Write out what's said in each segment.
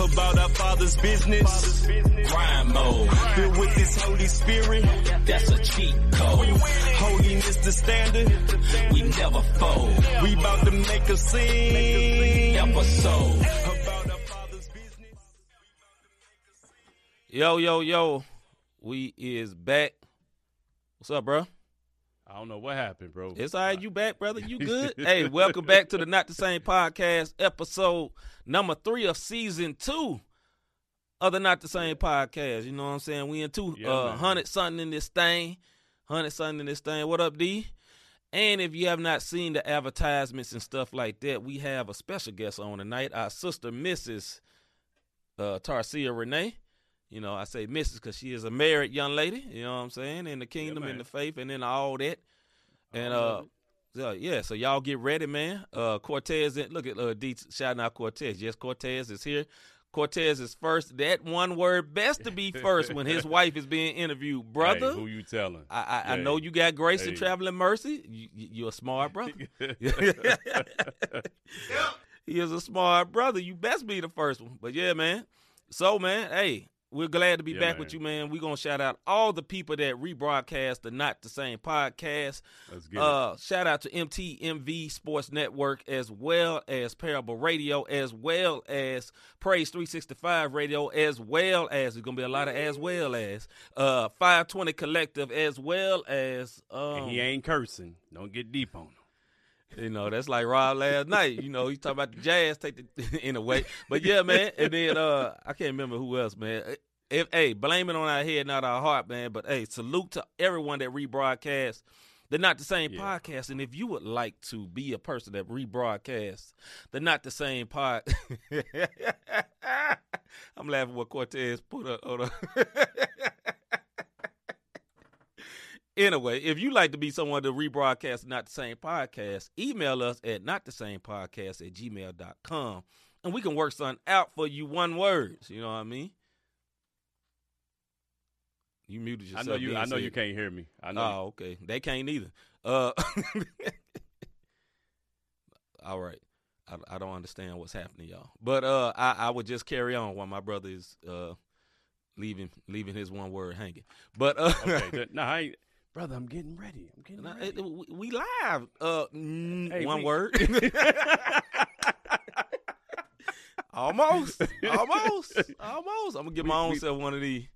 about our Father's business. Grind mode, filled with His Holy Spirit. That's a cheat code. Holiness the standard. We never fold. We about to make a scene. Episode. About our Father's business. Yo, yo, yo. We is back. What's up, bro? I don't know what happened, bro. It's all right. You back, brother? You good? hey, welcome back to the Not the Same podcast, episode number three of season two of the Not the Same podcast. You know what I'm saying? We in two Yeah, uh hundred something in this thing. Hundred something in this thing. What up, D? And if you have not seen the advertisements and stuff like that, we have a special guest on tonight. Our sister, Mrs. Uh, Tarcia Renee. You know, I say Mrs. because she is a married young lady. You know what I'm saying? In the kingdom, in the faith, and in all that. And uh, so, yeah, so y'all get ready, man. Uh, Cortez, look at uh, D shouting out Cortez. Yes, Cortez is here. Cortez is first. That one word best to be first when his wife is being interviewed, brother. Hey, who you telling? I, I, I know you got grace and traveling mercy. You, you- you're a smart brother. he is a smart brother. You best be the first one. But yeah, man. So man, hey, we're glad to be Yeah, back man. with you, man. We're gonna shout out all the people that rebroadcast the Not the Same podcast. Let's get it. Uh, shout out to MTMV Sports Network as well as Parable Radio, as well as Praise 365 Radio, as well as there's gonna be a lot of as well as uh 520 Collective, as well as um, and he ain't cursing. Don't get deep on him. You know, that's like Rob last night. You know, he talking about the Jazz take the in a way. But yeah, man. And then uh I can't remember who else, man. If hey, blame it on our head, not our heart, man. But hey, salute to everyone that rebroadcast. They're not the same Yeah. podcast. And if you would like to be a person that rebroadcasts, they're not the same pod. I'm laughing what Cortez put up on a Anyway, if you like to be someone to rebroadcast not the same podcast, email us at not the same podcast at gmail.com and we can work something out for you one words. You know what I mean? You muted I yourself. know you. I know you can't hear me. I know. Oh, okay. They can't either. Uh, all right. I, I don't understand what's happening, y'all. But uh, I, I would just carry on while my brother is uh leaving leaving his one word hanging. But uh, okay. no, I ain't. Brother, I'm getting ready. I'm getting Nah, ready. it- we, we live. Uh, mm, Hey, one we- word. almost, almost, almost. I'm gonna give my We- own we- self one of these.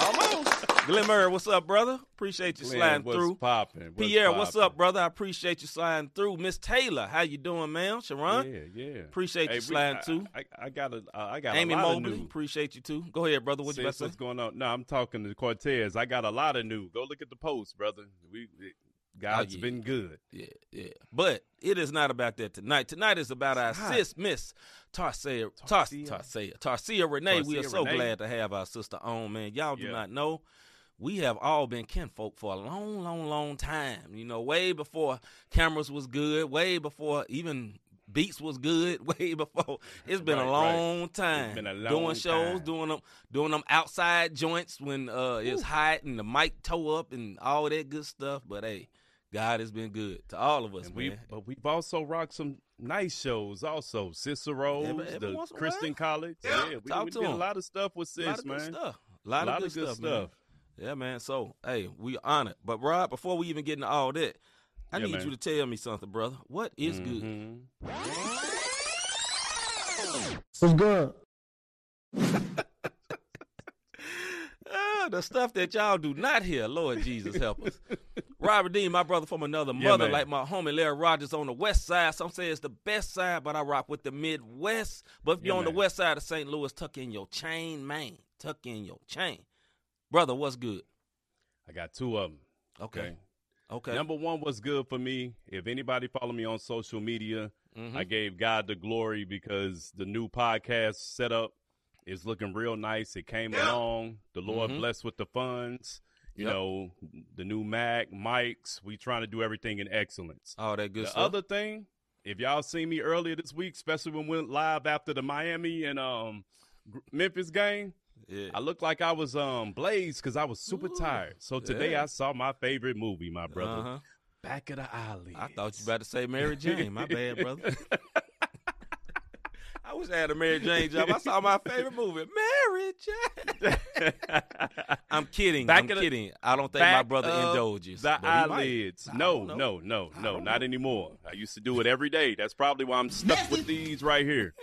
almost. Glimmer, what's up, brother? Appreciate you Glenn, sliding what's through. popping? Pierre, what's up, brother? I appreciate you sliding through. Miss Taylor, how you doing, man? Sharon, Yeah, yeah. appreciate Hey, you we- sliding I- too. I, I got a. uh, I got Amy a lot Mobley, of new. appreciate you too. Go ahead, brother. What you about Sis, say? what's going on? No, I'm talking to Cortez. I got a lot of new. Go look at the post, brother. We, it, God's Oh, yeah. been good. Yeah, yeah. But it is not about that tonight. Tonight is about our not. sis, Miss Tarcia, Tar- Tarcia. Tarcia, Tarcia Renee. we are so Renee. glad to have our sister on, man. Y'all do Yeah. not know. We have all been kinfolk for a long, long, long time. You know, way before cameras was good, way before even beats was good, way before. It's been Right, a right. long time. been a doing shows, time. doing them, doing them outside joints when uh it's hot and the mic toe up and all that good stuff. But hey, God has been good to all of us, And man. we, but we've also rocked some nice shows. Also, Cicero's, Every- every the Christian. College. Yeah. Yeah, we, Talk we to did a 'em. lot of stuff with A lot of good man. stuff. A lot, of good, stuff, man. Yeah, man. So, hey, we honored. But Rob, before we even get into all that, I Yeah, need man. you to tell me something, brother. What is good? Mhm. What's good? Ah, the stuff that y'all do not hear, Lord Jesus help us. Robert Dean, my brother from another mother, man. like my homie Larry Rogers on the west side. Some say it's the best side, but I rock with the Midwest. But if you're Yeah, on the west side of St. Louis, tuck in your chain, man. Tuck in your chain. Brother, what's good? I got two of them. Okay. Okay. Okay. Number one was good for me. If anybody follow me on social media, Mhm. I gave God the glory because the new podcast setup is looking real nice. It came along. The Lord Mhm. blessed with the funds. You Yep. know, the new Mac, mics. We trying to do everything in excellence. All that good stuff. the stuff. other thing, if y'all seen me earlier this week, especially when we went live after the Miami and um Memphis game, yeah. I looked like I was um blazed because I was super Ooh, tired. So today yeah. I saw my favorite movie, my brother, Uh-huh. Back of the Alley. I thought you about to say Mary Jane. My bad, brother. I wish I had a Mary Jane job. I saw my favorite movie, Mary Jane. I'm kidding. Back I'm of the- kidding. I don't think my brother indulges. The but he might. eyelids. No, no, no, no, not anymore. I used to do it every day. That's probably why I'm stuck with these right here.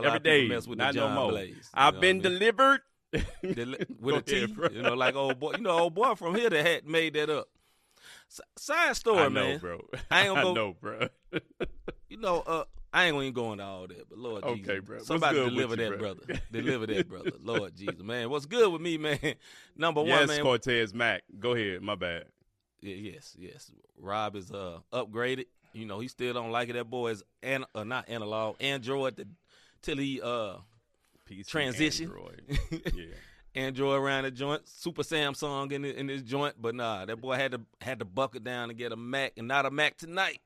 Know, every of mess with not the no more. Blaze. I've been I mean? delivered. Deli- with a T, bro. you know, like old boy, you know, old boy from here that had made that up. Side story, I know, man. bro. I ain't gonna go- know, bro. You know, uh, I ain't gonna go into all that, but Lord Okay, Jesus, bro. Somebody deliver you, that bro? brother, deliver that brother, Lord Jesus, man. What's good with me, man? Number yes, one, man. Cortez Mac. Go ahead. My bad. Yeah, yes, yes. Rob is uh upgraded. You know, he still don't like it. That boy is an uh, not analog, Android the, till he uh Peace Transition. Android. yeah. Android around the joint, Super Samsung in the, in his joint, but nah, that boy had to had to buckle down and get a Mac, and not a Mac tonight,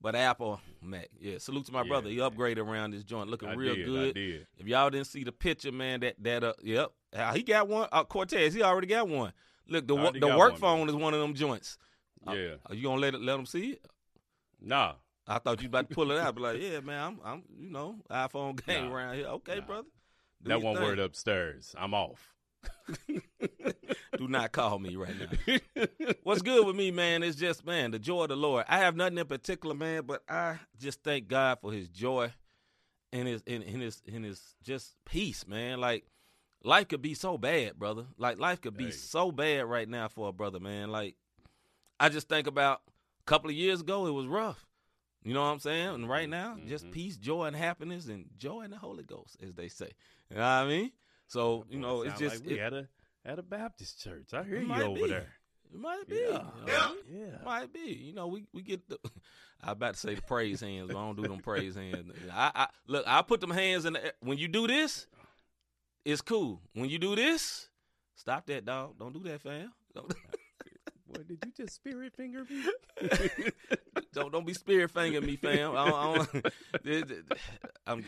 but Apple Mac. Yeah, salute to my Yeah, brother. He upgraded around this joint, looking I real did, good. If y'all didn't see the picture, man, that that uh, yep, Uh, he got one. Uh, Cortez, he already got one. Look, the the work one, phone is one of them joints. Uh, Yeah. Are you gonna let it let him see it? Nah. I thought you about to pull it out. Be like, yeah, man, I'm, I'm, you know, iPhone game Nah. around here. Okay, Nah. brother. That one thing. word upstairs. I'm off. Do not call me right now. What's good with me, man? It's just, man, the joy of the Lord. I have nothing in particular, man, but I just thank God for His joy and His, and, and His, and His just peace, man. Like life could be so bad, brother. Like life could be Hey. so bad right now for a brother, man. Like I just think about a couple of years ago, it was rough. You know what I'm saying? And right now, just Mhm. peace, joy, and happiness, and joy in the Holy Ghost, as they say. You know what I mean? So you know, it's just like we it, at a at a Baptist church. I hear you over be. there. it might be. Yeah. you know Yeah. Might be. You know, we we get the. I about to say the praise hands, but I don't do them praise hands. I, I look. I put them hands in the when you do this. It's cool. When you do this, stop that, dog. Don't do that, fam. Don't What did you just spirit finger me? don't, don't be spirit fingering me, fam. I don't, I don't, I'm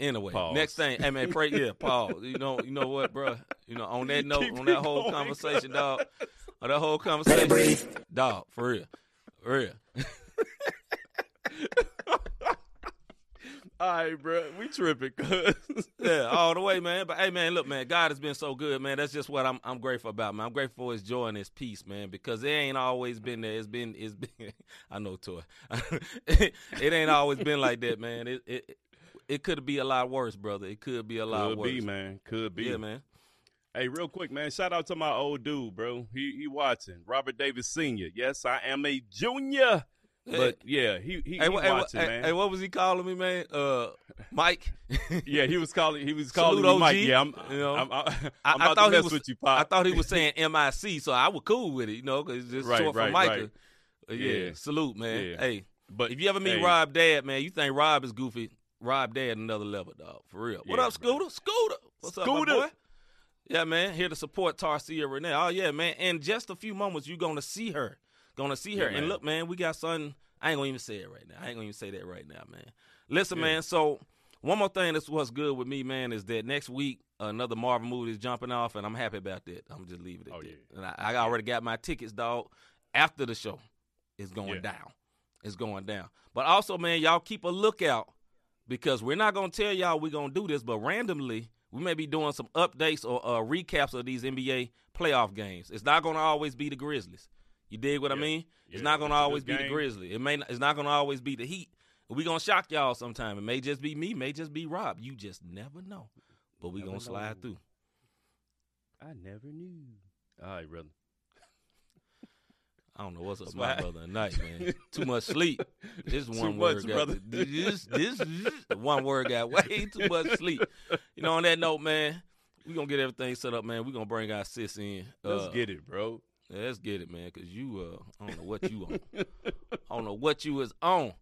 anyway. Pause. Next thing, hey man, pray. Yeah, Paul. You know, you know what, bro? You know, on that note, Keep on that whole going. conversation, dog. On that whole conversation, dog. For real, for real. All right, bro. We tripping, cuz. yeah, all the way, man. But hey, man, look, man, God has been so good, man. That's just what I'm I'm grateful about, man. I'm grateful for His joy and His peace, man, because it ain't always been there. It's been it's been. I know, toy. it ain't always been like that, man. It it it could be a lot worse, brother. It could be a lot Could worse. be, man. Could be. Yeah, man. Hey, real quick, man. Shout out to my old dude, bro. He he watching. Robert Davis Senior. Yes, I am a junior. But yeah, he he, Hey, he what, hey, watching, hey, man. hey, what was he calling me, man? Uh, Mike. yeah, he was calling. He was Salute calling me Mike. Yeah, I'm. you know. I'm, I'm, I, I'm I about thought he was. with you, Pop. I thought he was saying MIC, so I was cool with it, you know, because it's just Right, short for right, Micah. right. Uh, yeah, Yeah. salute, man. Yeah. Hey, But if you ever meet hey, Rob Dad, man, you think Rob is goofy. Rob Dad another level, dog. For real. What Yeah, up, bro. Scooter? Scooter. What's up, Scooter. my boy? Yeah, man. Here to support Tarcia Renee. Oh yeah, man. In just a few moments, you're gonna see her. Gonna see her. Yeah, and look, man, we got something. I ain't gonna even say it right now. I ain't gonna even say that right now, man. Listen, Yeah. man. So one more thing that's what's good with me, man, is that next week another Marvel movie is jumping off, and I'm happy about that. I'm just leaving it Oh, that. yeah. And I, I already got my tickets, dog. After the show, it's going down. It's going down. But also, man, y'all keep a lookout because we're not gonna tell y'all we're gonna do this, but randomly we may be doing some updates or uh, recaps of these NBA playoff games. It's not gonna always be the Grizzlies. You dig what I Yeah. mean? It's Yeah, not gonna it's always be the game. Grizzlies. It may. Not, it's not gonna always be the Heat. We gonna shock y'all sometime. It may just be me. May just be Rob. You just never know. But we Never gonna slide know. through. I never knew. All right, brother. I don't know what's up with Slide. my brother tonight, man. Too much sleep. This Too one much, word got brother. this, this this one word got way too much sleep. You know, on that note, man, we gonna get everything set up, man. We gonna bring our sis in. Let's Uh, get it, bro. Yeah, let's get it, man. Cause you, uh, I don't know what you on. I don't know what you is on.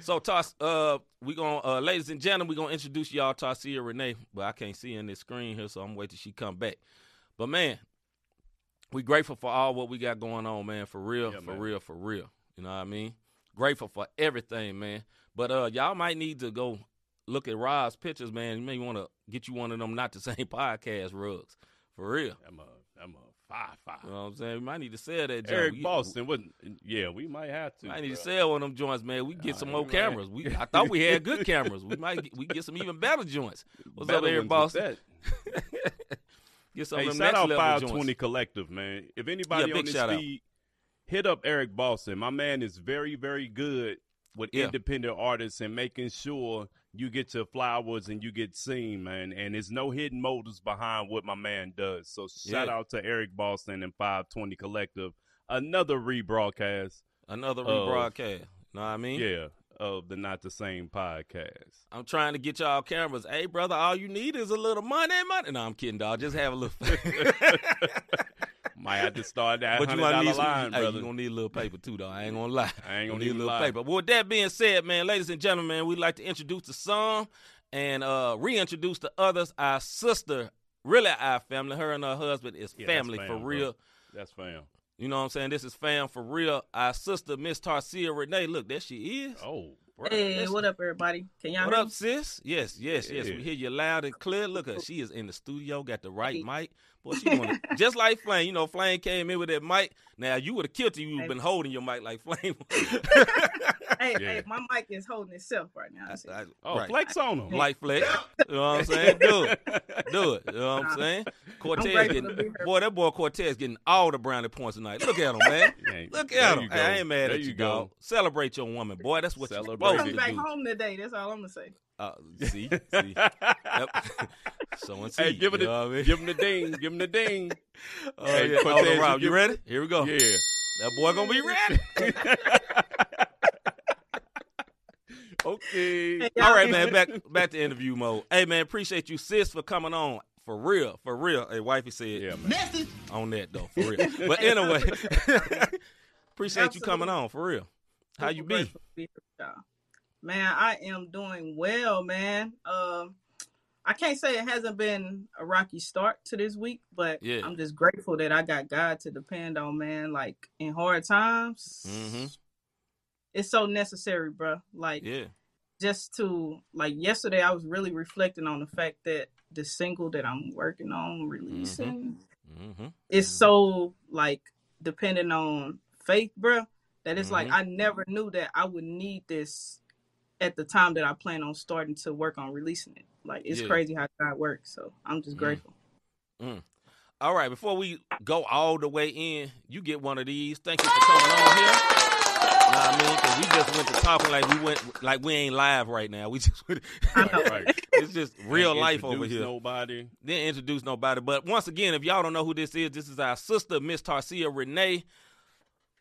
So, Toss, uh, we gonna, uh, ladies and gentlemen, we gonna introduce y'all to Tarcia Renee, but I can't see in this screen here, so I'm waiting till she come back. But man, we grateful for all what we got going on, man. For real, Yeah, for man. real, for real. You know what I mean? Grateful for everything, man. But uh, y'all might need to go look at Rob's pictures, man. You may want to get you one of them not the same podcast rugs. For real. I'm a, I'm a Five five. You know what I'm saying? We might need to sell that. Joint. Eric We- Boston wouldn't. Yeah, we might have to. I need to sell one of them joints, man. We get some more cameras. We I thought we had good cameras. We might get, we get some even better joints. What's Better up, Eric Boston? Get some Hey, of them shout out 520. Collective, man. If anybody Yeah, on this feed, hit up Eric Boston. My man is very, very good with Yeah. independent artists and making sure you get your flowers and you get seen, man. And there's no hidden motives behind what my man does. So shout Yeah. out to Eric Boston and 520 Collective. Another rebroadcast, Another Of- rebroadcast. Know what I mean? yeah, of the Not the Same podcast. I'm trying to get y'all cameras. Hey, brother, all you need is a little money, money. No, I'm kidding, dog. Just have a little. Might have to start that but you hundred gonna need some, line, hey, brother. you gonna need a little paper too, though. I ain't gonna lie. I ain't You gonna need a little lie. paper. But with that being said, man, ladies and gentlemen, we'd like to introduce the some and uh, reintroduce the others. Our sister, really our family. Her and her husband is Yeah, that's family for fam, bro. real. That's fam. You know what I'm saying? This is fam for real. Our sister, Miss Tarcia Renee. Look, there she is. Oh, bro. Hey, Listen. what up, everybody? Can y'all What hear up, me? sis? Yes, yes, yes. Yeah. We hear you loud and clear. Look at. She is in the studio, got the right mic. Boy, she doing it just like Flame. You know, Flame came in with that mic. Now you would have killed her. You've been holding your mic like Flame. Hey, Yeah. hey, my mic is holding itself right now. I- I- Oh, right. flex on them. Like flex. You know what I'm saying? Do it. Do it. You know what I'm saying? Cortez grateful getting to be here. boy, that boy Cortez getting all the brownie points tonight. Look at him, man. Hey, Look there at him. you Hey, I ain't mad There at you, you go. dog. Celebrate your woman, boy. That's what you're Celebrate supposed Coming to back home today. That's all I'm gonna say. Uh, see, see. Yep. Someone and see. Hey, give it you a, know what I mean? give him the ding, give him the ding. Oh, Hey, yeah. Cortez, Hold on, you Rob. You give- ready? Here we go. Yeah. That boy gonna be ready. Okay. Hey, All right, man. Back back to interview mode. Hey, man. Appreciate you, sis, for coming on. For real, for real. Hey, wifey said Yeah, man. on that though, for real. But anyway, appreciate you coming on for real. How you Super be? Man, I am doing well, man. Um, I can't say it hasn't been a rocky start to this week, but Yeah. I'm just grateful that I got God to depend on, man. Like in hard times, hmm it's so necessary, bro. Like Yeah. just to like yesterday, I was really reflecting on the fact that the single that I'm working on releasing hmm it's so like dependent on faith, bruh, that it's like Mhm. I never knew that I would need this at the time that I plan on starting to work on releasing it. Like it's Yeah. crazy how God works. So I'm just Mm. grateful. All right. Before we go all the way in, you get one of these. Thank you for coming on here. You know what I mean? 'Cause we just went to talking like we went like we ain't live right now. We just went, I know. Right. it's just real Ain't life over here. Nobody. didn't introduce nobody. But once again, if y'all don't know who this is, this is our sister, Miss Tarcia Renee.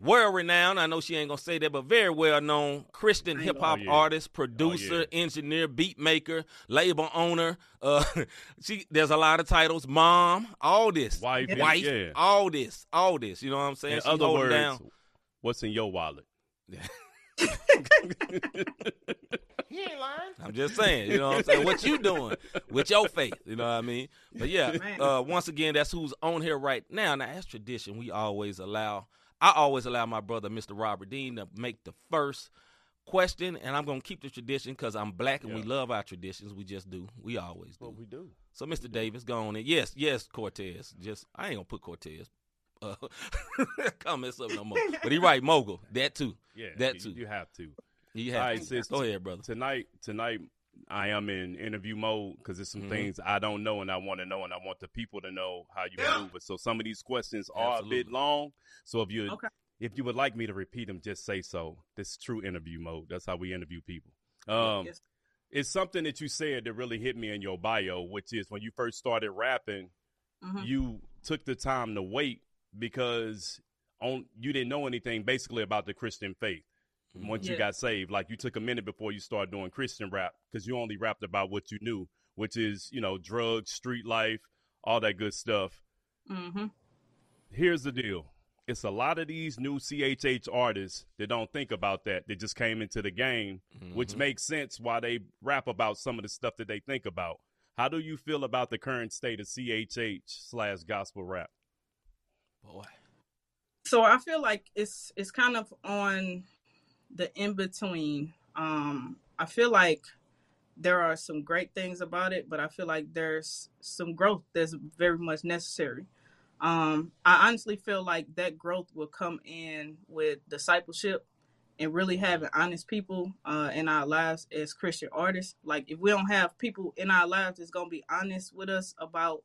World renowned, I know she ain't gonna say that, but very well known Christian hip hop Oh, yeah. artist, producer, yeah. engineer, beat maker, label owner. Uh, she there's a lot of titles, mom, all this, Wife. wife, Yeah. all this, all this. You know what I'm saying? In She other words, down. what's in your wallet? he ain't lying. I'm just saying, you know what I'm saying? What you doing with your faith? You know what I mean? But yeah, uh, once again, that's who's on here right now. Now, as tradition, we always allow, I always allow my brother, Mr. Robert Dean, to make the first question, and I'm gonna keep the tradition because I'm black and we love our traditions. We just do. We always do. What we do. So, Mr. Davis, go on in. Yes, yes, Cortez. Just I ain't gonna put Cortez. Uh, comments up no more. But he right, mogul. That too. Yeah. That you, too. You have to. You have right, to. sis. Go ahead, brother. Tonight, tonight, I am in interview mode because there's some Mhm. things I don't know and I want to know, and I want the people to know how you maneuver. So some of these questions are a bit long. So if you Okay. if you would like me to repeat them, just say so. This is true interview mode. That's how we interview people. Um, Yes. it's something that you said that really hit me in your bio, which is when you first started rapping, Mhm. you took the time to wait because on you didn't know anything basically about the Christian faith once you got saved. Like you took a minute before you started doing Christian rap because you only rapped about what you knew, which is you know drugs, street life, all that good stuff. Mm-hmm. Here's the deal. It's a lot of these new CHH artists that don't think about that. They just came into the game, which Mhm. makes sense why they rap about some of the stuff that they think about. How do you feel about the current state of CHH slash gospel rap? boy. So I feel like it's it's kind of on the in between. Um, I feel like there are some great things about it, but I feel like there's some growth that's very much necessary. Um, I honestly feel like that growth will come in with discipleship and really having honest people uh, in our lives as Christian artists. Like if we don't have people in our lives that's gonna be honest with us about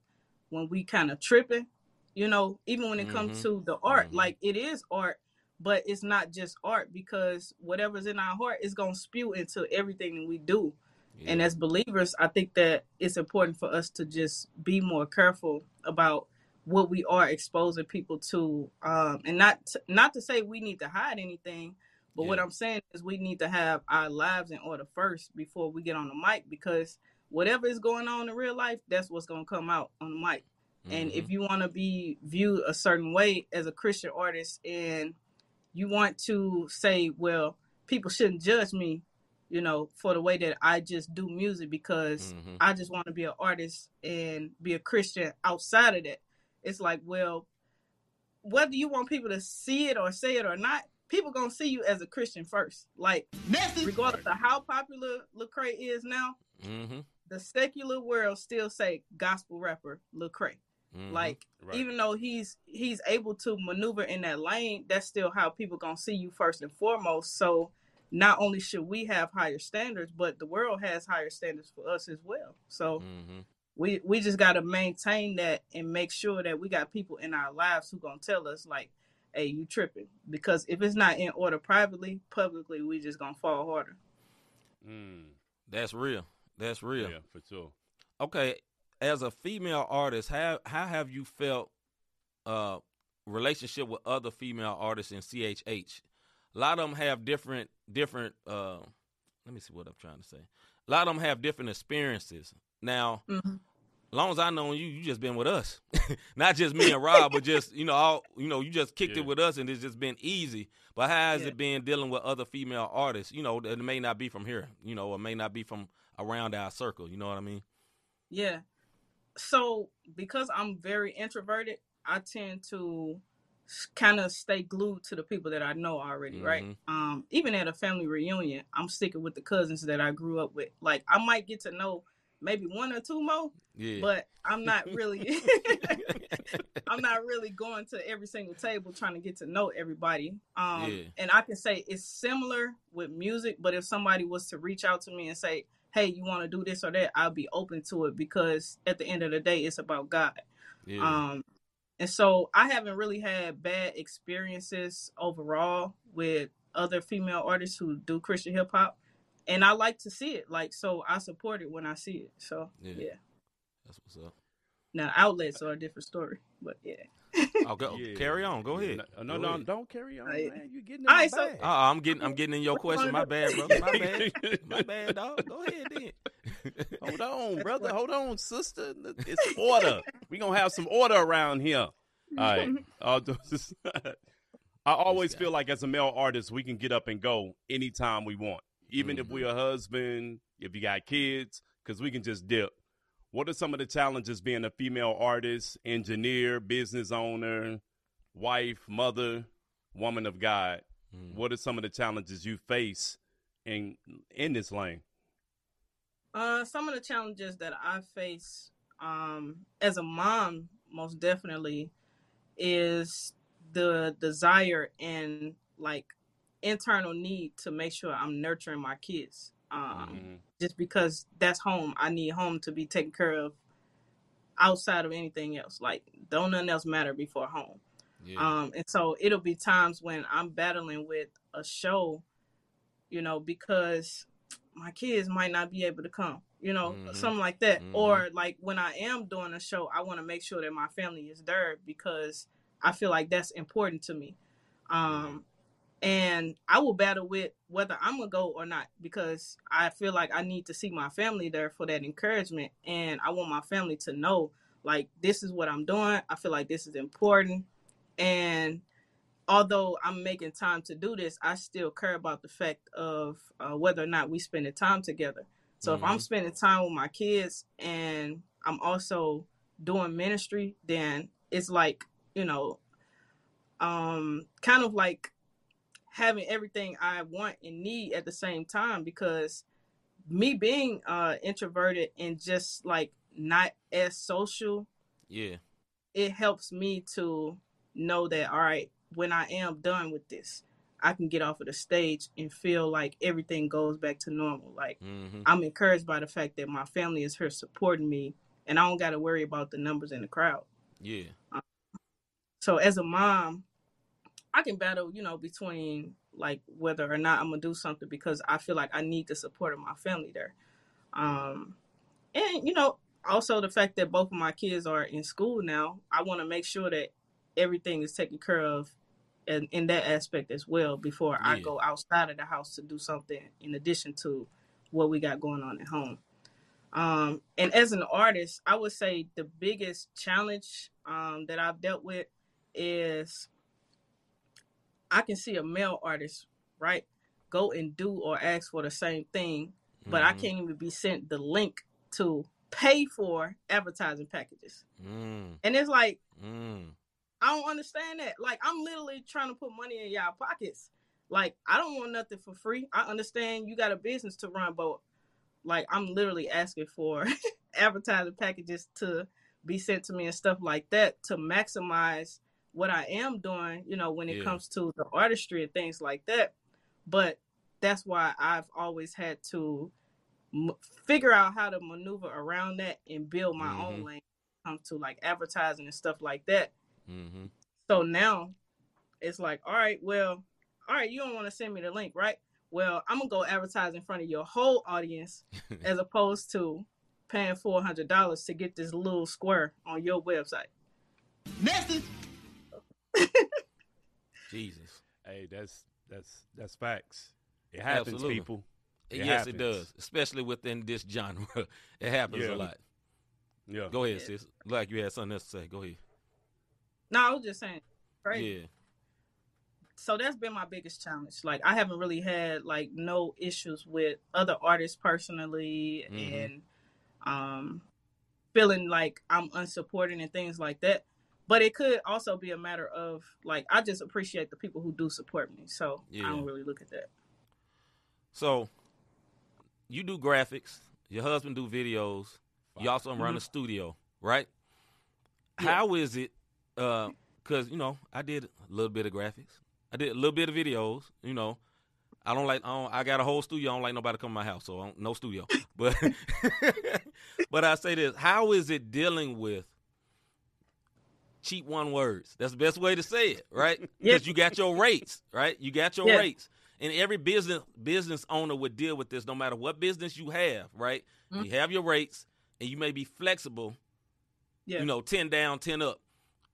when we kind of tripping, you know, even when it comes Mhm. to the art, Mhm. like it is art, but it's not just art because whatever's in our heart is gonna spew into everything we do. And as believers, I think that it's important for us to just be more careful about what we are exposing people to, um, and not to, not to say we need to hide anything, but what I'm saying is we need to have our lives in order first before we get on the mic because whatever is going on in real life, that's what's gonna come out on the mic. And Mhm. if you want to be viewed a certain way as a Christian artist and you want to say, well, people shouldn't judge me, you know, for the way that I just do music because Mhm. I just want to be an artist and be a Christian outside of that. It's like, well, whether you want people to see it or say it or not, people gonna see you as a Christian first. Like, regardless of how popular Lecrae is now, Mhm. the secular world still say gospel rapper Lecrae. Mhm. Like Right. even though he's he's able to maneuver in that lane, that's still how people gonna see you first and foremost. So not only should we have higher standards, but the world has higher standards for us as well. So Mhm. we we just gotta maintain that and make sure that we got people in our lives who gonna tell us like, hey, you tripping. Because if it's not in order privately, publicly we just gonna fall harder. Mm, That's real. That's real. yeah, for sure. Okay, as a female artist, how how have you felt uh relationship with other female artists in CHH? A lot of them have different different uh let me see what I'm trying to say. A lot of them have different experiences. Now, Mhm. long as I know you, you just been with us. Not just me and Rob, but just, you know, all you know, you just kicked Yeah. it with us and it's just been easy. But how has Yeah. it been dealing with other female artists, you know, that may not be from here, you know, or may not be from around our circle, you know what I mean? Yeah. So because I'm very introverted, I tend to kind of stay glued to the people that I know already, right? Mhm. Um, even at a family reunion, I'm sticking with the cousins that I grew up with. Like I might get to know maybe one or two more, Yeah. but I'm not really I'm not really going to every single table trying to get to know everybody. Um, Yeah. and I can say it's similar with music, but if somebody was to reach out to me and say, "Hey, you want to do this or that," I'll be open to it because at the end of the day, it's about God. yeah. Um, and so I haven't really had bad experiences overall with other female artists who do Christian hip hop. And I like to see it. Like, so I support it when I see it. So, Yeah. yeah. That's what's up. Now, outlets are a different story. But, yeah. I'll go Yeah. carry on. Go ahead. No, no, Go no, don't carry on, Alright. man. You getting in Alright, my so- bag. Uh, I'm getting I'm getting in your question. My bad, brother. My bad. My bad, dog. Go ahead then. Hold on, brother. Hold on, sister. It's order. we gonna have some order around here. All right. All jokes I always feel like as a male artist, we can get up and go anytime we want, even if Mhm. we're a husband, if you got kids, because we can just dip. What are some of the challenges being a female artist, engineer, business owner, wife, mother, woman of God? Mm. What are some of the challenges you face in in this lane? Uh, some of the challenges that I face um, as a mom, most definitely, is the desire and like internal need to make sure I'm nurturing my kids. Um, Mhm. Just because that's home, I need home to be taken care of outside of anything else. Like, don't nothing else matter before home. Yeah. Um, and so it'll be times when I'm battling with a show, you know, because my kids might not be able to come, you know, Mhm. something like that. Mhm. Or like when I am doing a show, I want to make sure that my family is there because I feel like that's important to me. Um, and I will battle with whether I'm gonna go or not because I feel like I need to see my family there for that encouragement, and I want my family to know like this is what I'm doing. I feel like this is important, and although I'm making time to do this, I still care about the fact of uh, whether or not we spend the time together. So if I'm Mhm. spending time with my kids and I'm also doing ministry, then it's like you know, um, kind of like having everything I want and need at the same time because me being uh introverted and just like not as social yeah. it helps me to know that all right, when I am done with this, I can get off of the stage and feel like everything goes back to normal. Like Mm-hmm. I'm encouraged by the fact that my family is here supporting me, and I don't got to worry about the numbers in the crowd. Yeah. So as a mom, I can battle, you know, between like whether or not I'm gonna do something because I feel like I need the support of my family there. Um, and you know, also the fact that both of my kids are in school now, I want to make sure that everything is taken care of in, in that aspect as well before I go outside of the house to do something in addition to what we got going on at home. Um, and as an artist, I would say the biggest challenge um, that I've dealt with is I can see a male artist, right, go and do or ask for the same thing, but I Mhm. can't even be sent the link to pay for advertising packages. Mm, And it's like, mm. I don't understand that. Like, I'm literally trying to put money in y'all pockets. Like, I don't want nothing for free. I understand you got a business to run, but like, I'm literally asking for advertising packages to be sent to me and stuff like that to maximize what I am doing, you know, when it Yeah. comes to the artistry and things like that. But that's why I've always had to m- figure out how to maneuver around that and build my own Mhm. lane when it comes to like advertising and stuff like that. Mm-hmm. So now it's like, all right, well, all right, you don't want to send me the link, right? Well, I'm gonna go advertise in front of your whole audience as opposed to paying four hundred dollars to get this little square on your website. Jesus. Hey, that's that's that's facts. It happens, Absolutely. people. It yes, it does, especially within this genre. it happens Yeah. a lot. Yeah. Go ahead, Yeah. sis. Like you had something else to say. Go ahead. No, I was just saying, right? Yeah. so that's been my biggest challenge. Like I haven't really had like no issues with other artists personally Mhm. and um feeling like I'm unsupported and things like that. But it could also be a matter of like I just appreciate the people who do support me. So Yeah. I don't really look at that. So you do graphics. Your husband do videos. You also run a studio, right? Mm-hmm. Yeah. How is it? Because you know, I did a little bit of graphics. I did a little bit of videos. You know, I don't like. I, don't, I got a whole studio. I don't like nobody to come to my house, so I don't, no studio. But but I say this: How is it dealing with cheap one words? That's the best way to say it, right? Because you got your rates, right? You got your rates, and every business business owner would deal with this, no matter what business you have, right? Mhm. You have your rates, and you may be flexible. Yeah. You know, ten down, ten up,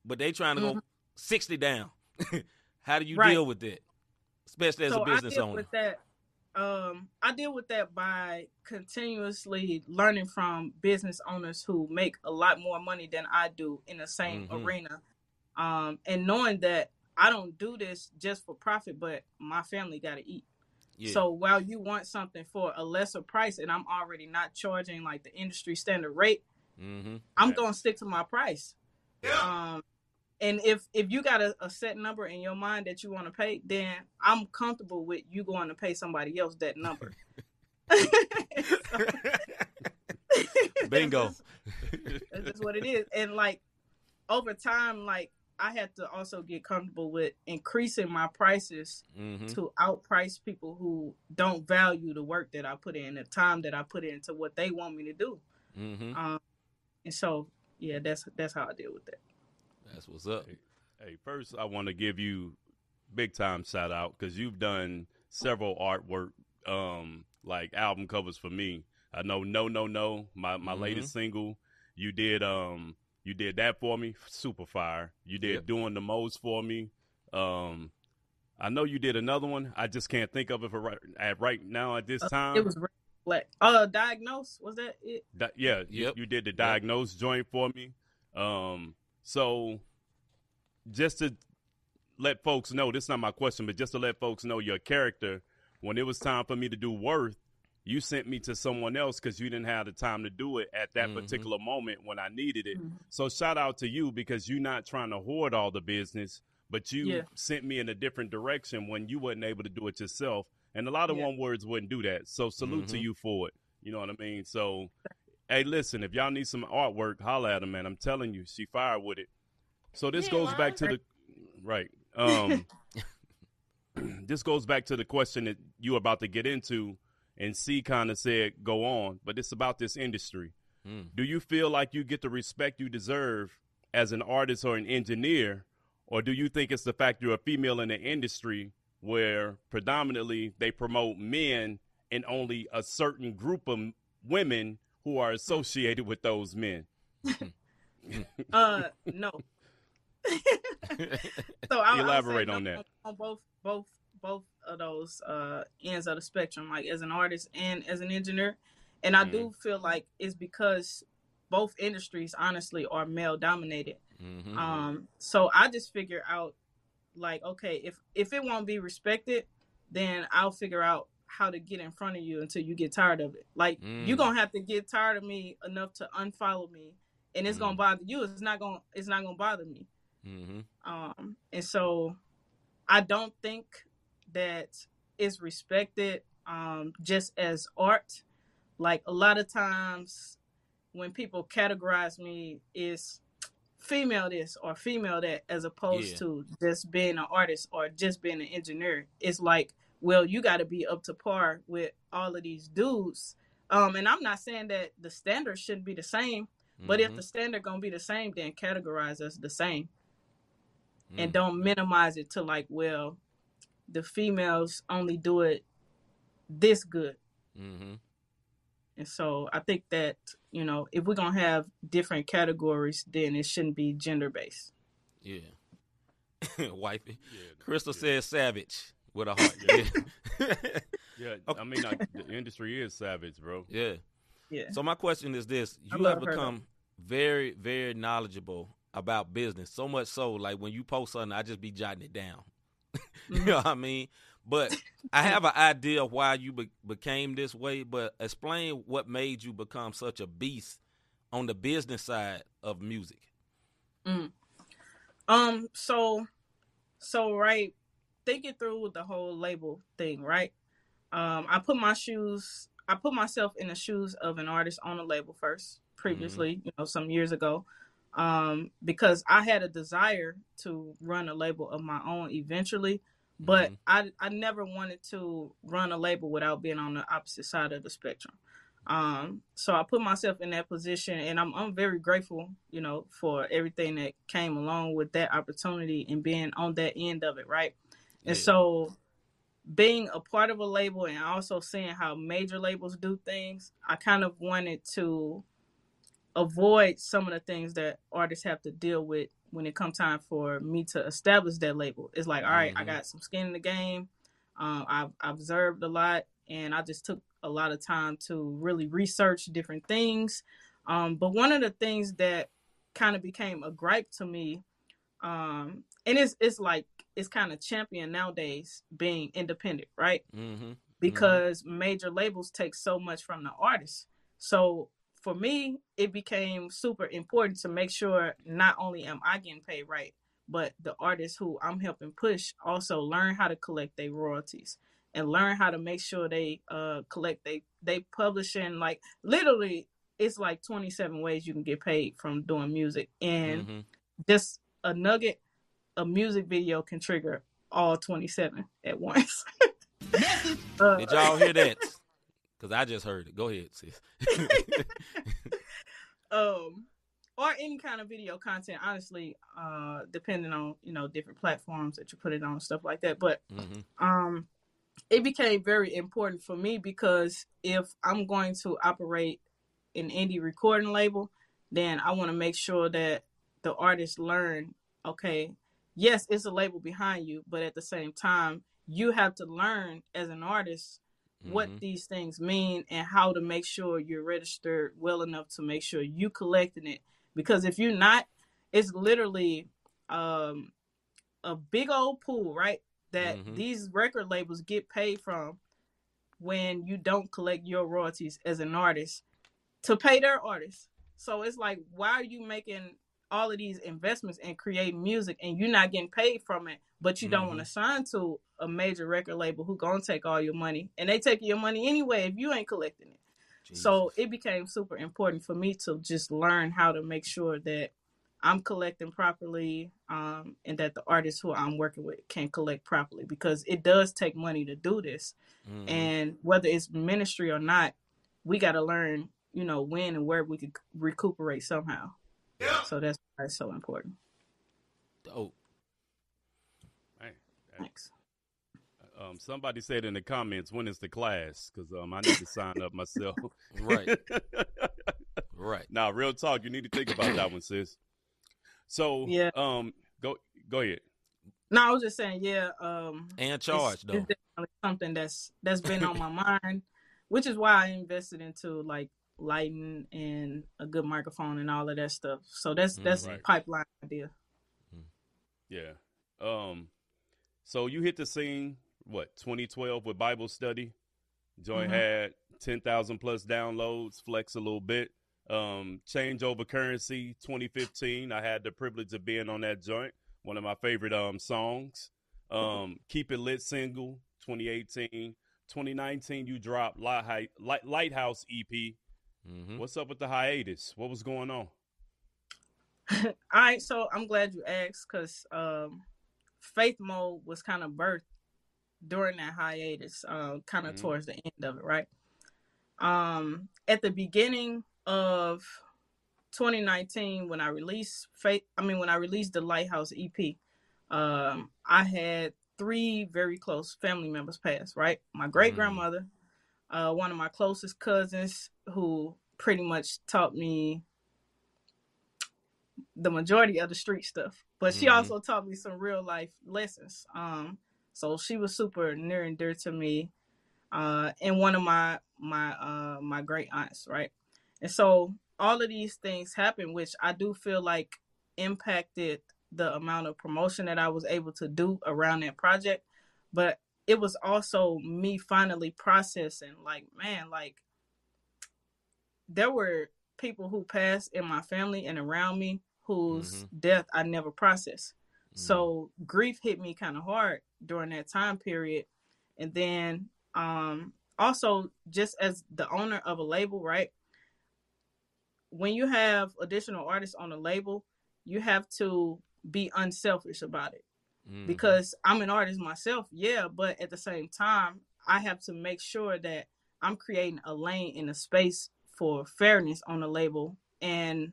but they trying to go sixty down. How do you Mm-hmm. Right. deal with that, especially as so a business owner? With that. Um, I deal with that by continuously learning from business owners who make a lot more money than I do in the same Mhm. arena, um, and knowing that I don't do this just for profit, but my family got to eat. yeah. So while you want something for a lesser price, and I'm already not charging like the industry standard rate, mm-hmm. I'm Yeah. gonna stick to my price. Um, and if if you got a, a set number in your mind that you want to pay, then I'm comfortable with you going to pay somebody else that number. Bingo. That's just, that's just what it is. And like over time, like I had to also get comfortable with increasing my prices mm-hmm. to outprice people who don't value the work that I put in, the time that I put into what they want me to do. Mm-hmm. Um, and so yeah, that's that's how I deal with that. That's what's up. Hey, first I want to give you big time shout out because you've done several artwork, um, like album covers for me. I know, no, no, no, my my Mhm. latest single. You did, um, you did that for me, super fire. You did Yep. doing the most for me. Um, I know you did another one. I just can't think of it for right at right now at this time. It was Red black. Uh, diagnose was that it? Di- yeah, you- Yep. you, did the diagnose joint for me. Um, so just to let folks know, this is not my question, but just to let folks know your character, when it was time for me to do worth, you sent me to someone else because you didn't have the time to do it at that Mhm. particular moment when I needed it. Mhm. So shout out to you because you're not trying to hoard all the business, but you Yeah. sent me in a different direction when you wasn't able to do it yourself. And a lot of Yeah. one words wouldn't do that. So salute to Mhm. you for it. You know what I mean? So hey, listen, if y'all need some artwork, holla at her, man. I'm telling you, she fired with it. So this Yeah, goes back to the right. Um, this goes back to the question that you were about to get into, and C kind of said, "Go on," but it's about this industry. Mm. Do you feel like you get the respect you deserve as an artist or an engineer, or do you think it's the fact you're a female in the industry where predominantly they promote men and only a certain group of women who are associated with those men? Uh, no. so I'll, Elaborate I would on say that. on both both both of those uh ends of the spectrum, like as an artist and as an engineer. And I Mm. do feel like it's because both industries honestly are male dominated. Mhm. Um, so I just figure out like, okay, if if it won't be respected, then I'll figure out how to get in front of you until you get tired of it. Like Mm. you're gonna have to get tired of me enough to unfollow me, and it's Mm. gonna bother you. It's not gonna it's not gonna bother me. Mhm. Um, and so I don't think that it's respected um, just as art. Like a lot of times when people categorize me is female this or female that as opposed Yeah. to just being an artist or just being an engineer. It's like, well, you got to be up to par with all of these dudes. Um, and I'm not saying that the standard shouldn't be the same, but if Mhm. the standard gonna be the same, then categorize us the same and Mm. don't minimize it to like, well, the females only do it this good. Mhm. And so I think that, you know, if we're gonna have different categories, then it shouldn't be gender based. Yeah. Wifey. Yeah, Crystal yeah. says savage with a heart. Yeah. Yeah, Okay. I mean, like, the industry is savage, bro. yeah. Yeah. So my question is this: You have become very, very knowledgeable about business. So much so, like when you post something, I just be jotting it down. you Mhm. know what I mean? But I have an idea why you be- became this way. But explain what made you become such a beast on the business side of music. Um, so so right, thinking through with the whole label thing, right? Um, I put my shoes I put myself in the shoes of an artist on a label first, previously, you know, some years ago. Um, because I had a desire to run a label of my own eventually, but Mhm. I I never wanted to run a label without being on the opposite side of the spectrum. Um, so I put myself in that position, and I'm I'm very grateful, you know, for everything that came along with that opportunity and being on that end of it, right? And Yeah. so, being a part of a label and also seeing how major labels do things, I kind of wanted to avoid some of the things that artists have to deal with when it comes time for me to establish that label. It's like, all right, I Mhm. got some skin in the game. Um, I've I've observed a lot, and I just took a lot of time to really research different things. Um, but one of the things that kind of became a gripe to me, um, and it's it's like it's kind of champion nowadays being independent, right? Mm-hmm. because major labels take so much from the artist. So for me, it became super important to make sure not only am I getting paid right, but the artists who I'm helping push also learn how to collect their royalties and learn how to make sure they uh collect they they publishing like literally it's like 27 ways you can get paid from doing music and Mhm. just a nugget a music video can trigger all 27 at once Uh, Did y'all hear that? Because I just heard it. Go ahead, sis. um or any kind of video content honestly uh depending on you know different platforms that you put it on stuff like that but hmm um it became very important for me because if i'm going to operate an indie recording label then i want to make sure that the artists learn okay yes it's a label behind you but at the same time you have to learn as an artist what Mhm. these things mean and how to make sure you're registered well enough to make sure you collecting it because if you're not it's literally um a big old pool right that Mhm. these record labels get paid from when you don't collect your royalties as an artist to pay their artists so it's like why are you making all of these investments and create music and you're not getting paid from it but you don't Mhm. want to sign to a major record label who gonna take all your money and they take your money anyway if you ain't collecting it so it became super important for me to just learn how to make sure that I'm collecting properly, um, and that the artists who I'm working with can collect properly because it does take money to do this. Mhm. And whether it's ministry or not, we got to learn, you know, when and where we could recuperate somehow. So that's why it's so important. Dope. Man, Thanks. um, somebody said in the comments, when is the class? Because um, I need to sign up myself. Right. Right. Now, real talk, you need to think about that one, sis. So, Yeah. um, go go ahead. No, I was just saying, yeah. Um, And charge it's, though. it's definitely something that's that's been on my mind, which is why I invested into like lighting and a good microphone and all of that stuff. So that's Mm, that's right. a pipeline idea. Yeah. Um, so you hit the scene what 2012 with Bible study. Joint Mhm. had 10,000 plus downloads. Flex a little bit. Um, change over currency 2015. I had the privilege of being on that joint. One of my favorite um songs. Um, keep it lit single 2018. 2019 you dropped Light, Light, Lighthouse EP. Hmm What's up with the hiatus? What was going on? All right, so I'm glad you asked because um, Faith Mode was kind of birthed during that hiatus, uh, kind of Mhm. towards the end of it, right? Um, at the beginning of 2019, when I released Faith, I mean when I released the Lighthouse EP, um, I had three very close family members pass, right? My great grandmother, uh, one of my closest cousins, who pretty much taught me the majority of the street stuff, but she Mhm. also taught me some real life lessons. Um, so she was super near and dear to me, uh, and one of my my uh my great aunts, right? And so all of these things happened, which I do feel like impacted the amount of promotion that I was able to do around that project. But it was also me finally processing, like, man, like there were people who passed in my family and around me whose death I never processed. So grief hit me kind of hard during that time period. And then um also just as the owner of a label, right? When you have additional artists on a label, you have to be unselfish about it Mhm. because I'm an artist myself, yeah, but at the same time, I have to make sure that I'm creating a lane in a space for fairness on the label and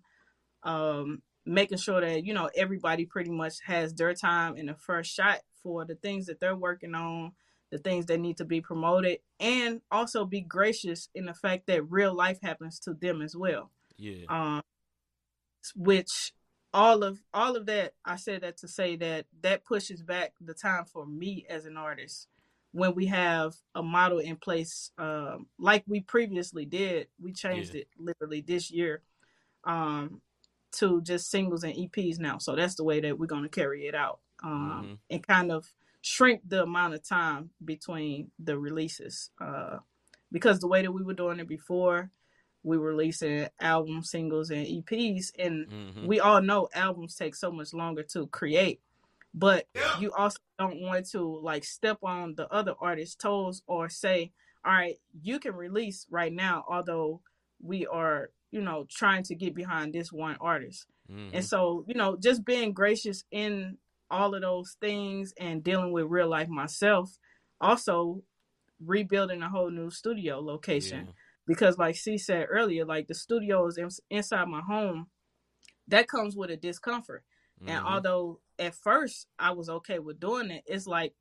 um, making sure that you know everybody pretty much has their time and the first shot for the things that they're working on, the things that need to be promoted, and also be gracious in the fact that real life happens to them as well yeah. um which all of all of that i said that to say that that pushes back the time for me as an artist when we have a model in place um like we previously did we changed Yeah. it literally this year um to just singles and eps now so that's the way that we're going to carry it out um Mhm. and kind of shrink the amount of time between the releases uh because the way that we were doing it before we were releasing albums, singles, and EPs, and Mhm. we all know albums take so much longer to create. But you also don't want to like step on the other artist's toes or say, "All right, you can release right now," although we are, you know, trying to get behind this one artist. Mhm. And so, you know, just being gracious in all of those things and dealing with real life myself, also rebuilding a whole new studio location Yeah. Because like she said earlier, like the studio is in, inside my home, that comes with a discomfort. And Mhm. although at first I was okay with doing it, it's like,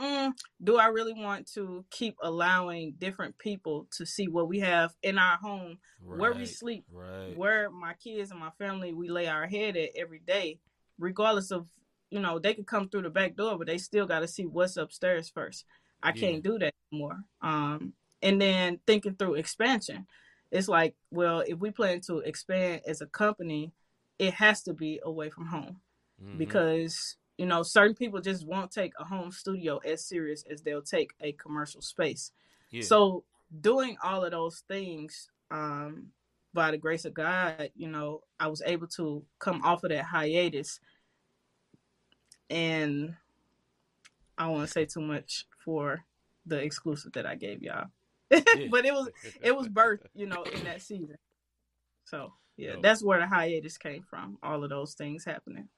mm, do I really want to keep allowing different people to see what we have in our home, where we sleep, Right. where my kids and my family we lay our head at every day, regardless of you know they could come through the back door, but they still got to see what's upstairs first. I Yeah. can't do that anymore. Um, and then thinking through expansion, it's like, well, if we plan to expand as a company, it has to be away from home Mhm. because you know certain people just won't take a home studio as serious as they'll take a commercial space. yeah. So doing all of those things, um, by the grace of God, you know, I was able to come off of that hiatus, and I don't want to say too much for the exclusive that I gave y'all, but it was it was birth, you know, in that season. So yeah, that's where the hiatus came from. All of those things happening.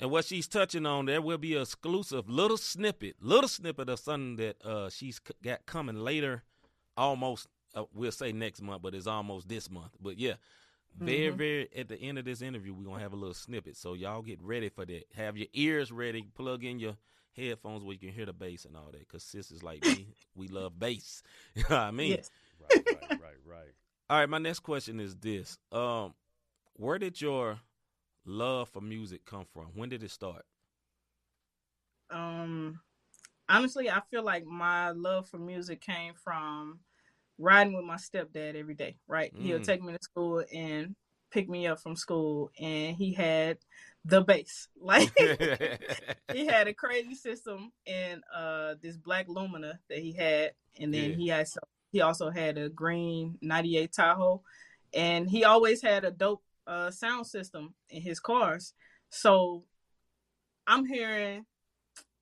And what she's touching on, there will be an exclusive little snippet, little snippet of something that uh, she's c- got coming later, almost. Uh, we'll say next month, but it's almost this month. But yeah, very, Mhm. very at the end of this interview, we're gonna have a little snippet. So y'all get ready for that. Have your ears ready. Plug in your headphones where you can hear the bass and all that. Cause sis is like me, we love bass. you know what I mean? Yes. Right, right, right, right. All right, my next question is this: um, Where did your love for music come from? When did it start? Um, honestly, I feel like my love for music came from riding with my stepdad every day. Right, he'll Mm. take me to school and pick me up from school, and he had the bass. Like he had a crazy system and uh this black Lumina that he had, and then Yeah. he had he also had a green '98 Tahoe, and he always had a dope uh sound system in his cars. So I'm hearing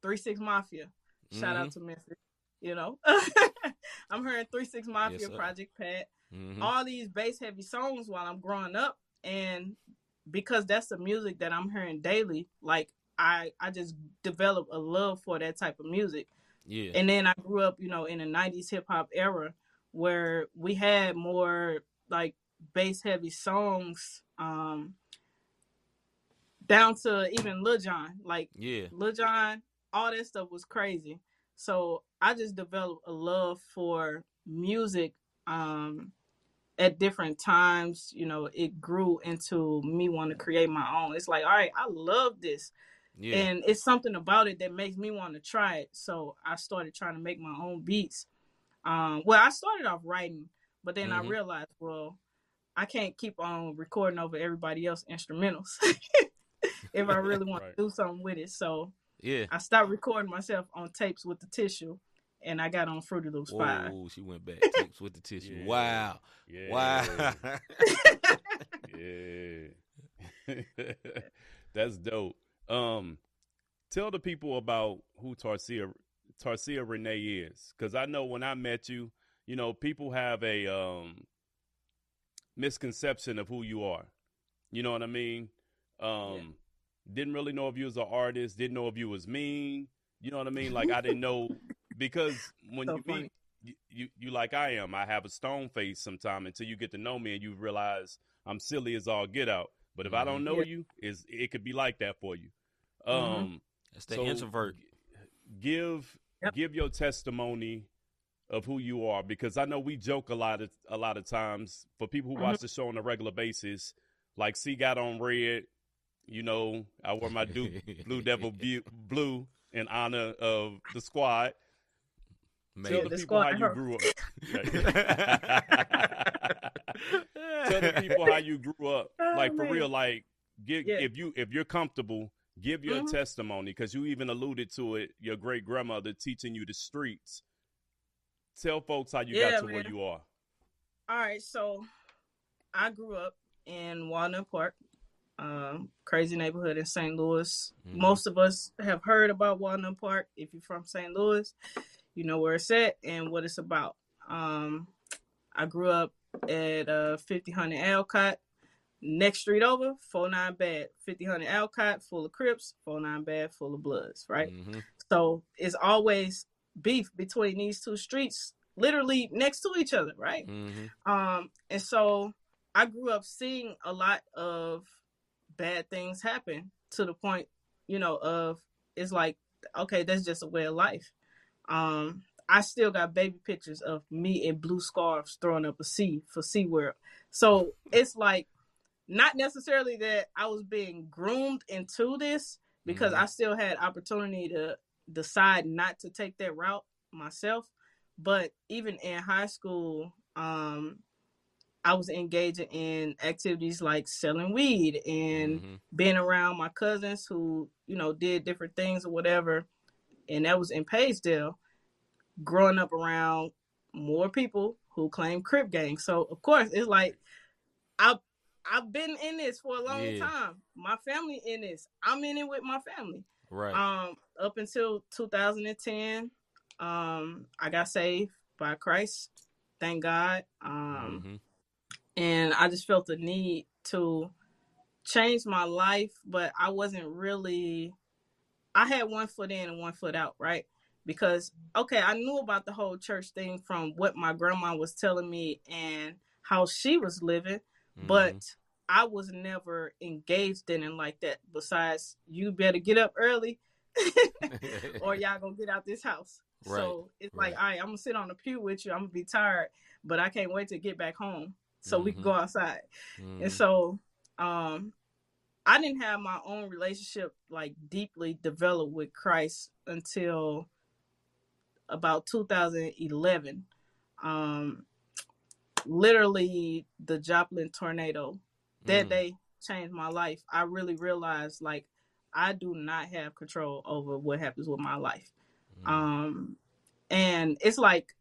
Three Six Mafia. Shout out to Memphis. You know, I'm hearing Three Six Mafia, Yes. Project Pat, Mhm. all these bass heavy songs while I'm growing up, and because that's the music that I'm hearing daily, like I I just developed a love for that type of music. Yeah. And then I grew up, you know, in the '90s hip hop era where we had more like bass heavy songs, um, down to even Lil Jon, like yeah. Lil Jon, all that stuff was crazy. So I just developed a love for music um, at different times. You know, it grew into me wanting to create my own. It's like, all right, I love this. Yeah. And it's something about it that makes me want to try it. So I started trying to make my own beats. Um, well, I started off writing, but then Mhm. I realized, well, I can't keep on recording over everybody else instrumentals if I really want Right. to do something with it. So yeah. I stopped recording myself on tapes with the tissue, and I got on Fruity Loops Five. Whoa, she went back. Tips with the tissue. Yeah. Wow. Yeah. Wow. Yeah. That's dope. Um, tell the people about who Tarcia Tarcia Renee is, because I know when I met you, you know, people have a um misconception of who you are. You know what I mean? Um, didn't really know if you was an artist. Didn't know if you was mean. You know what I mean? Like I didn't know because when So you funny. meet you, you you like I am. I have a stone face sometime until you get to know me and you realize I'm silly as all get out. But if I don't know Yeah. you, is it could be like that for you. Mhm. Um, That's the so introvert. Give Yep. give your testimony of who you are because I know we joke a lot of a lot of times for people who Mm-hmm. watch the show on a regular basis. Like C got on red, you know, I wore my Duke Blue Devil blue in honor of the squad. Tell Man. the the people how you grew up. Tell the people how you grew up. Oh, like for man. real, like give Yeah. if you if you're comfortable, give your Mhm. testimony because you even alluded to it. Your great grandmother teaching you the streets. Tell folks how you Yeah, got to where you are. All right, so I grew up in Walnut Park, um, crazy neighborhood in St. Louis. Mhm. Most of us have heard about Walnut Park. If you're from St. Louis, you know where it's at and what it's about. Um, I grew up at uh, 5000 Alcott. Next street over, 49 Bad. 5000 Alcott, full of Crips. 49 Bad, full of Bloods, right? Mhm. So it's always beef between these two streets, literally next to each other, right? Mhm. Um, and so I grew up seeing a lot of bad things happen to the point, you know, of it's like, okay, that's just a way of life. Um, I still got baby pictures of me in blue scarves throwing up a C for SeaWorld. So it's like not necessarily that I was being groomed into this because Mhm. I still had opportunity to decide not to take that route myself. But even in high school, um, I was engaging in activities like selling weed and Mhm. being around my cousins who, you know, did different things or whatever. And that was in Pagedale, growing up around more people who claim Crip gang. So of course it's like I I've been in this for a long Yeah. time. My family in this. I'm in it with my family. Right. Um, up until 2010, um, I got saved by Christ. Thank God. Um, Mhm. and I just felt the need to change my life, but I wasn't really. I had one foot in and one foot out, right? Because okay, I knew about the whole church thing from what my grandma was telling me and how she was living, Mhm. but I was never engaged in it like that. Besides, you better get up early, or y'all gonna get out this house. Right, So it's like, right. all right, I'm gonna sit on the pew with you. I'm gonna be tired, but I can't wait to get back home so we can Mhm. go outside. Mhm. And so, um, I didn't have my own relationship like deeply developed with Christ until about 2011. Um, literally the Joplin tornado that Mm. day changed my life. I really realized like I do not have control over what happens with my life. Mhm. Um, and it's like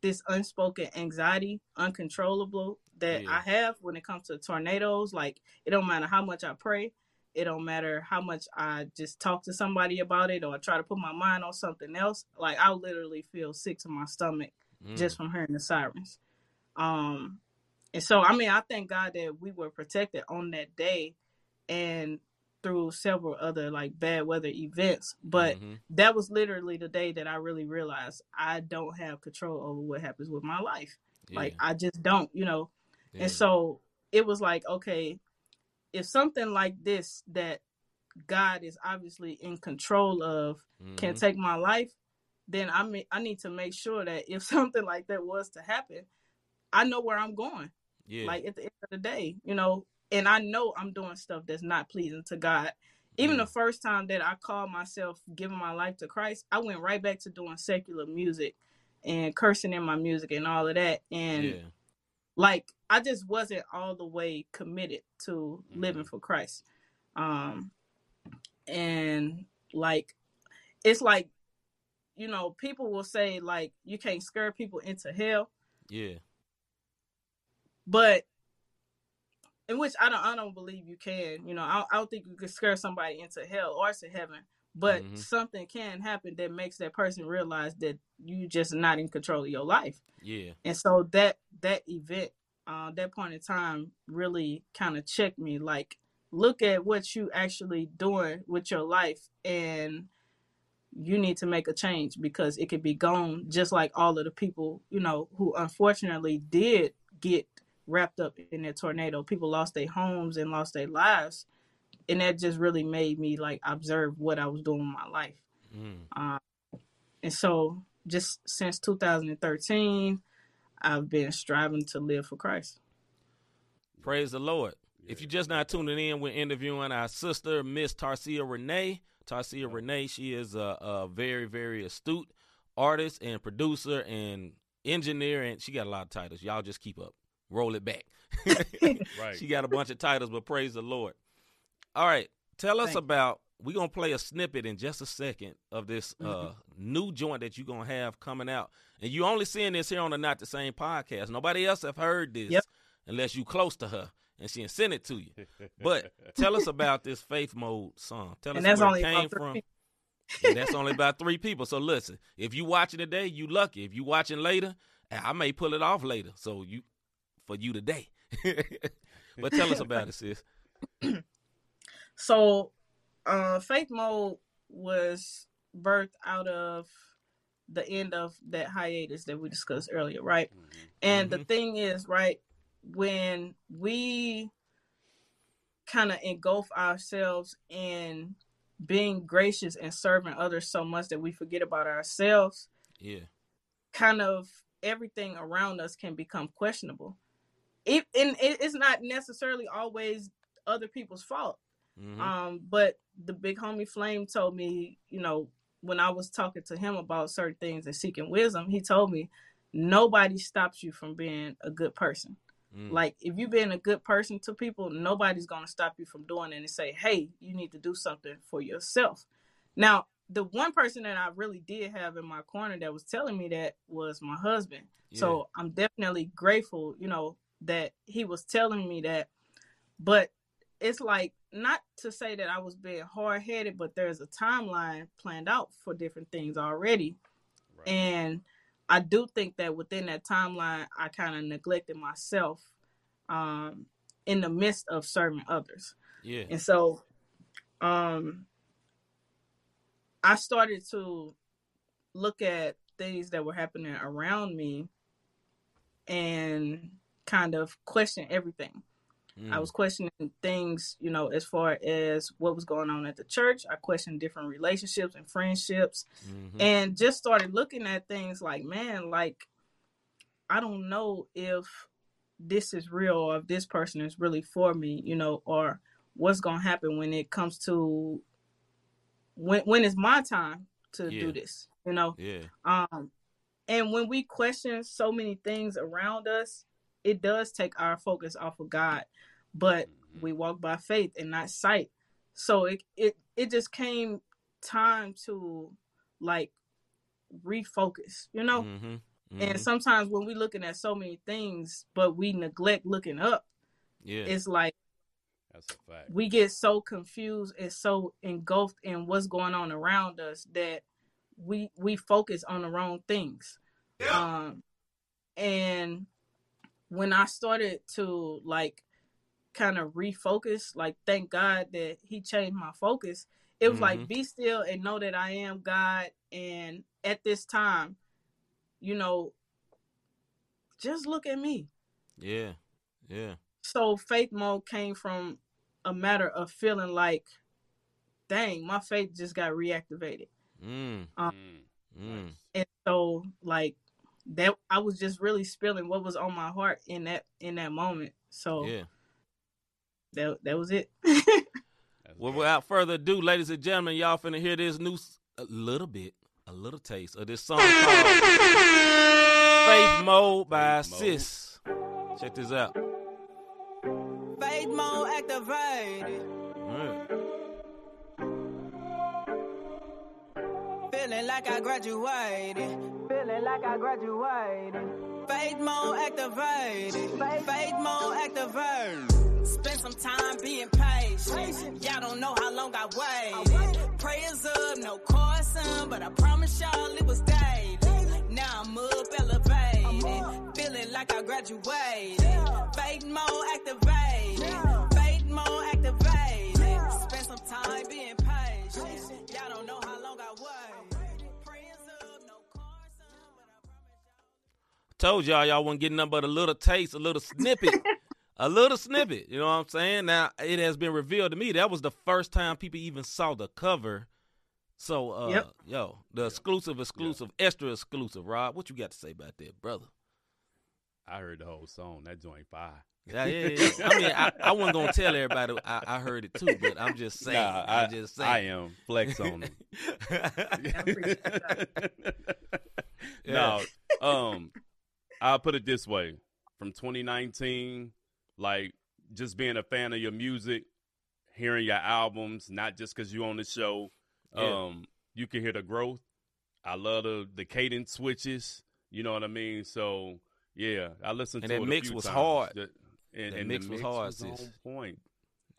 this unspoken anxiety, uncontrollable that Yeah. I have when it comes to tornadoes. Like it don't matter how much I pray, it don't matter how much I just talk to somebody about it or I try to put my mind on something else. Like I literally feel sick to my stomach Mm. just from hearing the sirens. Um, and so I mean I thank God that we were protected on that day and through several other like bad weather events, but Mhm. that was literally the day that I really realized I don't have control over what happens with my life. Like I just don't, you know. Yeah. And so it was like, okay, if something like this that God is obviously in control of can Mhm. take my life, then I mean I need to make sure that if something like that was to happen, I know where I'm going. yeah. Like at the end of the day, you know, and I know I'm doing stuff that's not pleasing to God. Even the first time that I called myself giving my life to Christ, I went right back to doing secular music and cursing in my music and all of that. And yeah. Like I just wasn't all the way committed to living Mhm. for Christ. Um and like it's like you know, people will say like you can't scare people into hell, Yeah. but in which I don't I don't believe you can. You know, I, I don't think you can scare somebody into hell or to heaven. But Mhm. something can happen that makes that person realize that you just not in control of your life. Yeah. And so that that event, uh, that point in time, really kind of checked me. Like, look at what you actually doing with your life, and you need to make a change because it could be gone. Just like all of the people, you know, who unfortunately did get wrapped up in that tornado. People lost their homes and lost their lives, and that just really made me like observe what I was doing in my life. Mm. Uh, and so, just since 2013, I've been striving to live for Christ. Praise the Lord. If you're just not tuning in, we're interviewing our sister, Miss Tarcia Renee. Tarcia Renee, she is a, a very, very astute artist and producer and engineer, and she got a lot of titles. Y'all just keep up. Roll it back. Right. She got a bunch of titles, but praise the Lord. All right. Tell us Thank about we're gonna play a snippet in just a second of this uh Mhm. new joint that you're gonna have coming out. And you only seeing this here on the Not the Same podcast. Nobody else have heard this Yep. unless you close to her and she sent it to you. But tell us about this faith mode song. Tell and us where it came from. And that's only about three people. So listen, if you watching today, you lucky. If you watching later, I may pull it off later. So you for you today. but tell us about it, sis. So, uh, Faith Mode was birthed out of the end of that hiatus that we discussed earlier, right? And the Mhm. thing is, right, when we kind of engulf ourselves in being gracious and serving others so much that we forget about ourselves, Yeah. kind of everything around us can become questionable. It, and it, it's not necessarily always other people's fault. Mhm. Um, but the big homie Flame told me, you know, when I was talking to him about certain things and seeking wisdom, he told me nobody stops you from being a good person. Mm. Like if you being a good person to people, nobody's gonna stop you from doing it and say, Hey, you need to do something for yourself. Now, the one person that I really did have in my corner that was telling me that was my husband. So I'm definitely grateful, you know, that he was telling me that. But it's like not to say that I was being hard headed, but there's a timeline planned out for different things already. Right. And I do think that within that timeline, I kind of neglected myself um, in the midst of serving others. Yeah. And so um I started to look at things that were happening around me and kind of question everything. Mm. I was questioning things, you know, as far as what was going on at the church. I questioned different relationships and friendships Mhm. and just started looking at things like, man, like I don't know if this is real or if this person is really for me, you know, or what's gonna happen when it comes to when when it's my time to Yeah. do this, you know. yeah. Um and when we question so many things around us, it does take our focus off of God. But we walk by faith and not sight. So it it it just came time to like refocus, you know? Mhm. And Mhm. sometimes when we're looking at so many things, but we neglect looking up, yeah. it's like That's a fact. we get so confused and so engulfed in what's going on around us that we we focus on the wrong things. Um and when I started to like kind of refocus, like thank God that he changed my focus. It was Mhm. like be still and know that I am God and at this time, you know, just look at me. yeah. Yeah. So faith mode came from a matter of feeling like, dang, my faith just got reactivated. Mm. Um, Mm, Mm. And so like that I was just really spilling what was on my heart in that in that moment. So Yeah. that that was it. Well, without further ado, ladies and gentlemen, y'all finna hear this new, s- a little bit, a little taste of this song called Faith Mode by Faith Mode. Sis. Check this out. Faith mode activated. Mm. Feeling like I graduated. Feeling like I graduated. Faith mode activated. Faith mode activated. Spend some time being patient. Y'all don't know how long I waited. Prayers up, no coursing, but I promise y'all it was daily. Now I'm up elevated. Feeling like I graduated. Faith mode activated. Told y'all y'all wasn't getting nothing but a little taste, a little snippet. a little snippet. You know what I'm saying? Now it has been revealed to me that was the first time people even saw the cover. So uh Yep. yo, the exclusive, exclusive, extra exclusive, Rob. What you got to say about that, brother? I heard the whole song. That joint fire. Yeah, yeah, yeah. I mean, I, I wasn't gonna tell everybody I, I heard it too, but I'm just saying. Nah, I, I'm just saying. I am. Flex on them. appreciate Yeah. no, um, I'll put it this way: from 2019, like just being a fan of your music, hearing your albums, not just because you on the show, Yeah. um, you can hear the growth. I love the the cadence switches. You know what I mean? So yeah, I listened And to that it a mix few was times. hard. The- and, That and mix the was hard, was sis. on point.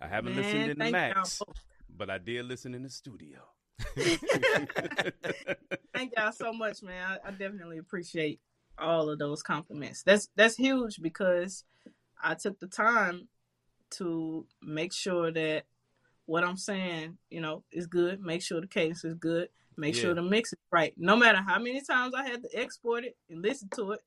I haven't Man, listened in the thank y'all max, but I did listen in the studio. Thank y'all so much, man. I, I definitely appreciate all of those compliments. That's that's huge because I took the time to make sure that what I'm saying, you know, is good. Make sure the cadence is good. Make Yeah. sure the mix is right. No matter how many times I had to export it and listen to it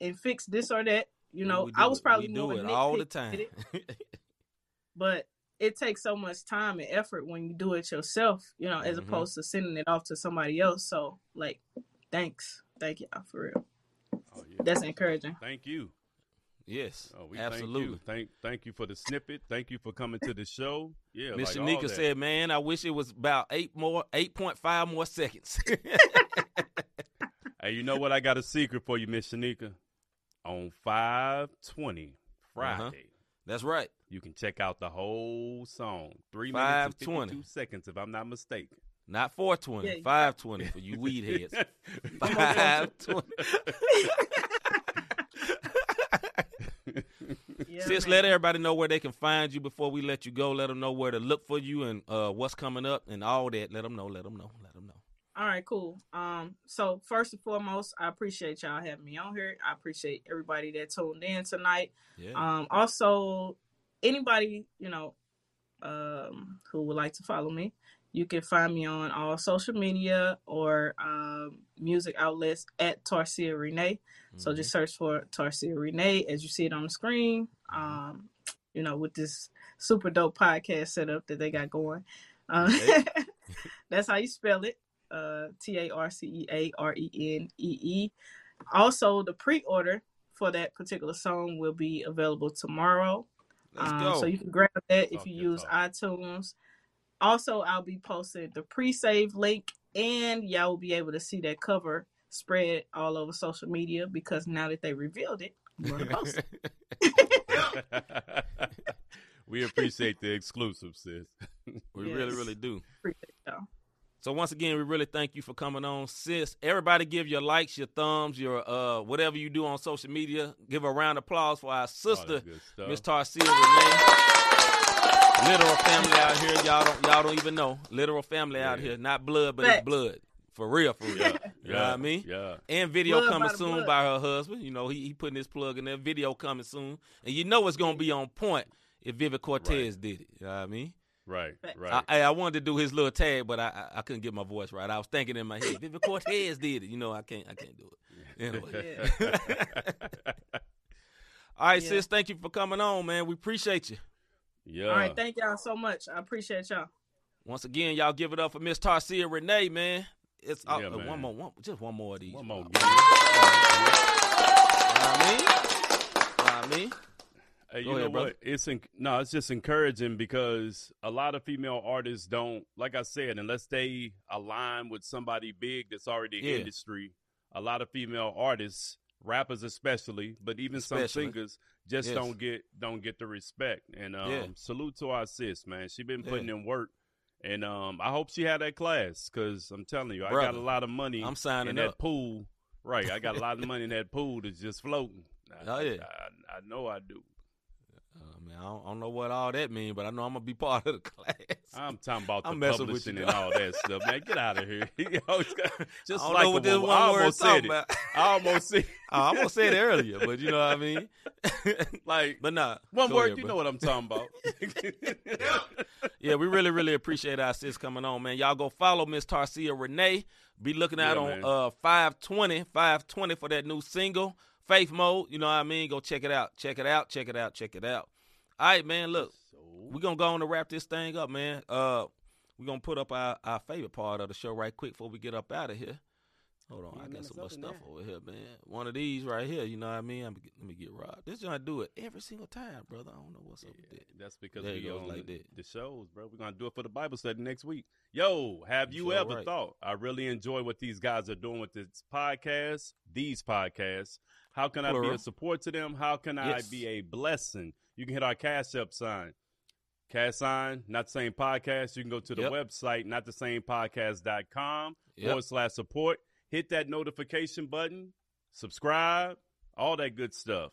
and fix this or that, you know, We I was probably doing it all the time. but it takes so much time and effort when you do it yourself, you know, as Mhm. opposed to sending it off to somebody else. So, like, thanks, thank y'all for real. Yeah. That's encouraging. Thank you. yes, Oh, we absolutely. Thank you. Thank, thank you for the snippet. Thank you for coming to the show. Yeah, Miss like Shanika said, "Man, I wish it was about eight more, eight point five more seconds." "Hey, you know what? I got a secret for you, Miss Shanika. On five twenty Friday, Uh-huh. That's right. you can check out the whole song. Three minutes and 5:20. fifty-two seconds, if I'm not mistaken. Not four twenty, Yeah, you- five twenty for you weed heads. Five twenty. Yeah, Sis, man. let everybody know where they can find you before we let you go. Let them know where to look for you and uh, what's coming up and all that. Let them know. Let them know. Let them know. All right, cool. Um, so first and foremost, I appreciate y'all having me on here. I appreciate everybody that tuned in tonight. Yeah. Um, also, anybody you know um, who would like to follow me, you can find me on all social media or um, music outlets at Tarcia Renee. So Mhm. just search for Tarcia Renee as you see it on the screen. Um, you know, with this super dope podcast setup that they got going. Uh, Okay. that's how you spell it. Uh, T A R C E A R E N E E. Also, the pre-order for that particular song will be available tomorrow. Let's Um. So you can grab that if you use talk. iTunes. Also, I'll be posting the pre-save link, and y'all will be able to see that cover spread all over social media because now that they revealed it, I'm gonna post it. we appreciate the exclusive, sis. we really, Yes. really do. Appreciate y'all. So once again, we really thank you for coming on, sis. Everybody, give your likes, your thumbs, your uh whatever you do on social media. Give a round of applause for our sister, that good stuff. Miss Tarcia Renee. Literal family out here. Y'all don't y'all don't even know. Literal family out Yeah. here. Not blood, but it's blood. For real, for real. Yeah, You know what I mean? Yeah. And video Blood coming by soon blood. by her husband. You know, he, he putting his plug in there. Video coming soon. And you know it's gonna be on point if Vivid Cortez did it. You know what I mean? Right. Right. I, I wanted to do his little tag, but I, I I couldn't get my voice right. I was thinking in my head, Vivid Cortez did it. You know, I can't I can't do it. Anyway. All right, Yeah. sis, thank you for coming on, man. We appreciate you. Yeah. All right, thank y'all so much. I appreciate y'all. Once again, y'all give it up for Miss Tarcia Renee, man. It's uh, Yeah, uh, man. one more, one, just one more of these. One more. You Gil. know what I mean? You know what I mean? Hey, Go you ahead, know brother. what? It's en- no, it's just encouraging because a lot of female artists don't, like I said, unless they align with somebody big that's already in Yeah. industry. A lot of female artists, rappers especially, but even some singers, just Yes. don't get don't get the respect. And um, Yeah. salute to our sis, man. She been Yeah. putting in work, and um, I hope she had that class because I'm telling you, I got a lot of money I'm signing in that pool. Right, I got a lot of money in that pool that's just floating. I, Oh, yeah. I, I know I do. Man, I don't, I don't know what all that means, but I know I'm gonna be part of the class. I'm talking about the I'm with publishing you, and all that stuff, man. Get out of here. You just I like know what this one I word almost said it. about. I almost said I'm gonna say it earlier, but you know what I mean. like but nah, one word. ahead, you bro. know what I'm talking about. Yeah, we really, really appreciate our sis coming on, man. Y'all go follow Miss Tarcia Renee. Be looking out Yeah, on man. uh 520, 520 for that new single, Faith Mode. You know what I mean? Go check it out. Check it out. Check it out. Check it out. All right, man. Look, we're gonna go on to wrap this thing up, man. Uh we're gonna put up our, our favorite part of the show right quick before we get up out of here. Hold on, Few I got some more stuff there. over here, man. One of these right here, you know what I mean? I'm, let me get robbed. This joint do it every single time, brother. I don't know what's up with that. That's because There we on like the, that. the shows, bro. We're gonna do it for the Bible study next week. Yo, have you Sure ever right. thought? I really enjoy what these guys are doing with this podcast, these podcasts. How can I be a support to them? How can I be a blessing? You can hit our cash up sign. Cash sign, not the same podcast. You can go to the Yep. website, not the same podcast.com Yep. forward slash support. Hit that notification button, subscribe, all that good stuff.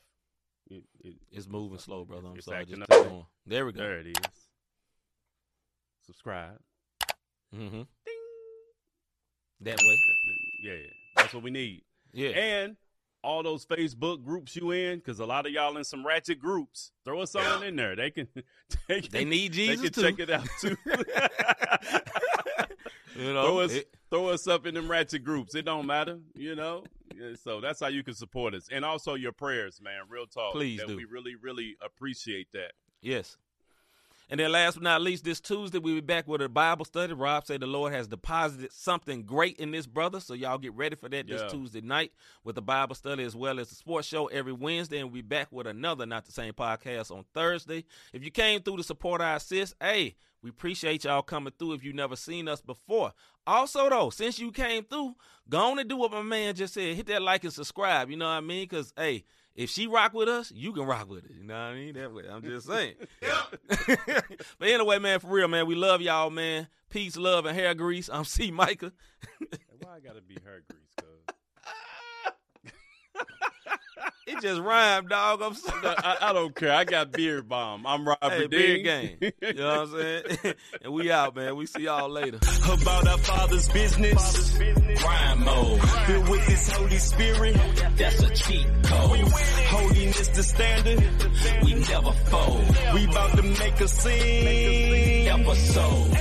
It- it- It's moving slow, brother. I'm sorry. Just going. There we go. there it is. Subscribe. Mm-hmm. That way. Yeah, that's what we need. Yeah. And all those Facebook groups you in, because a lot of y'all in some ratchet groups, throw us on in there. They can, they can, They need they Jesus can too. check it out too. You know, throw us, it- throw us up in them ratchet groups. It don't matter, you know. So that's how you can support us, and also your prayers, man. Real talk. Please that do. We really, really appreciate that. Yes. And then last but not least, this Tuesday we'll be back with a Bible study. Rob said the Lord has deposited something great in this brother. So y'all get ready for that Yeah. this Tuesday night with the Bible study as well as the sports show every Wednesday. And we'll be back with another Not the Same podcast on Thursday. If you came through to support our sis, hey, we appreciate y'all coming through if you've never seen us before. Also, though, since you came through, go on and do what my man just said. Hit that like and subscribe. You know what I mean? Because, hey, if she rock with us, you can rock with it. You know what I mean? That way. I'm just saying. but anyway, man, for real, man, we love y'all, man. Peace, love, and hair grease. I'm C. Micah. Why I gotta be her grease, cuz? It just rhymed, dog. I'm sorry. I, I don't care. I got beard bomb. I'm Robert Hey, Dean. big game. You know what I'm saying? and we out, man. We see y'all later. about our father's business. Grind mode. Filled with this Holy Spirit. That's a cheat code. Holiness the standard. We never fold. We about to make a scene. Episode.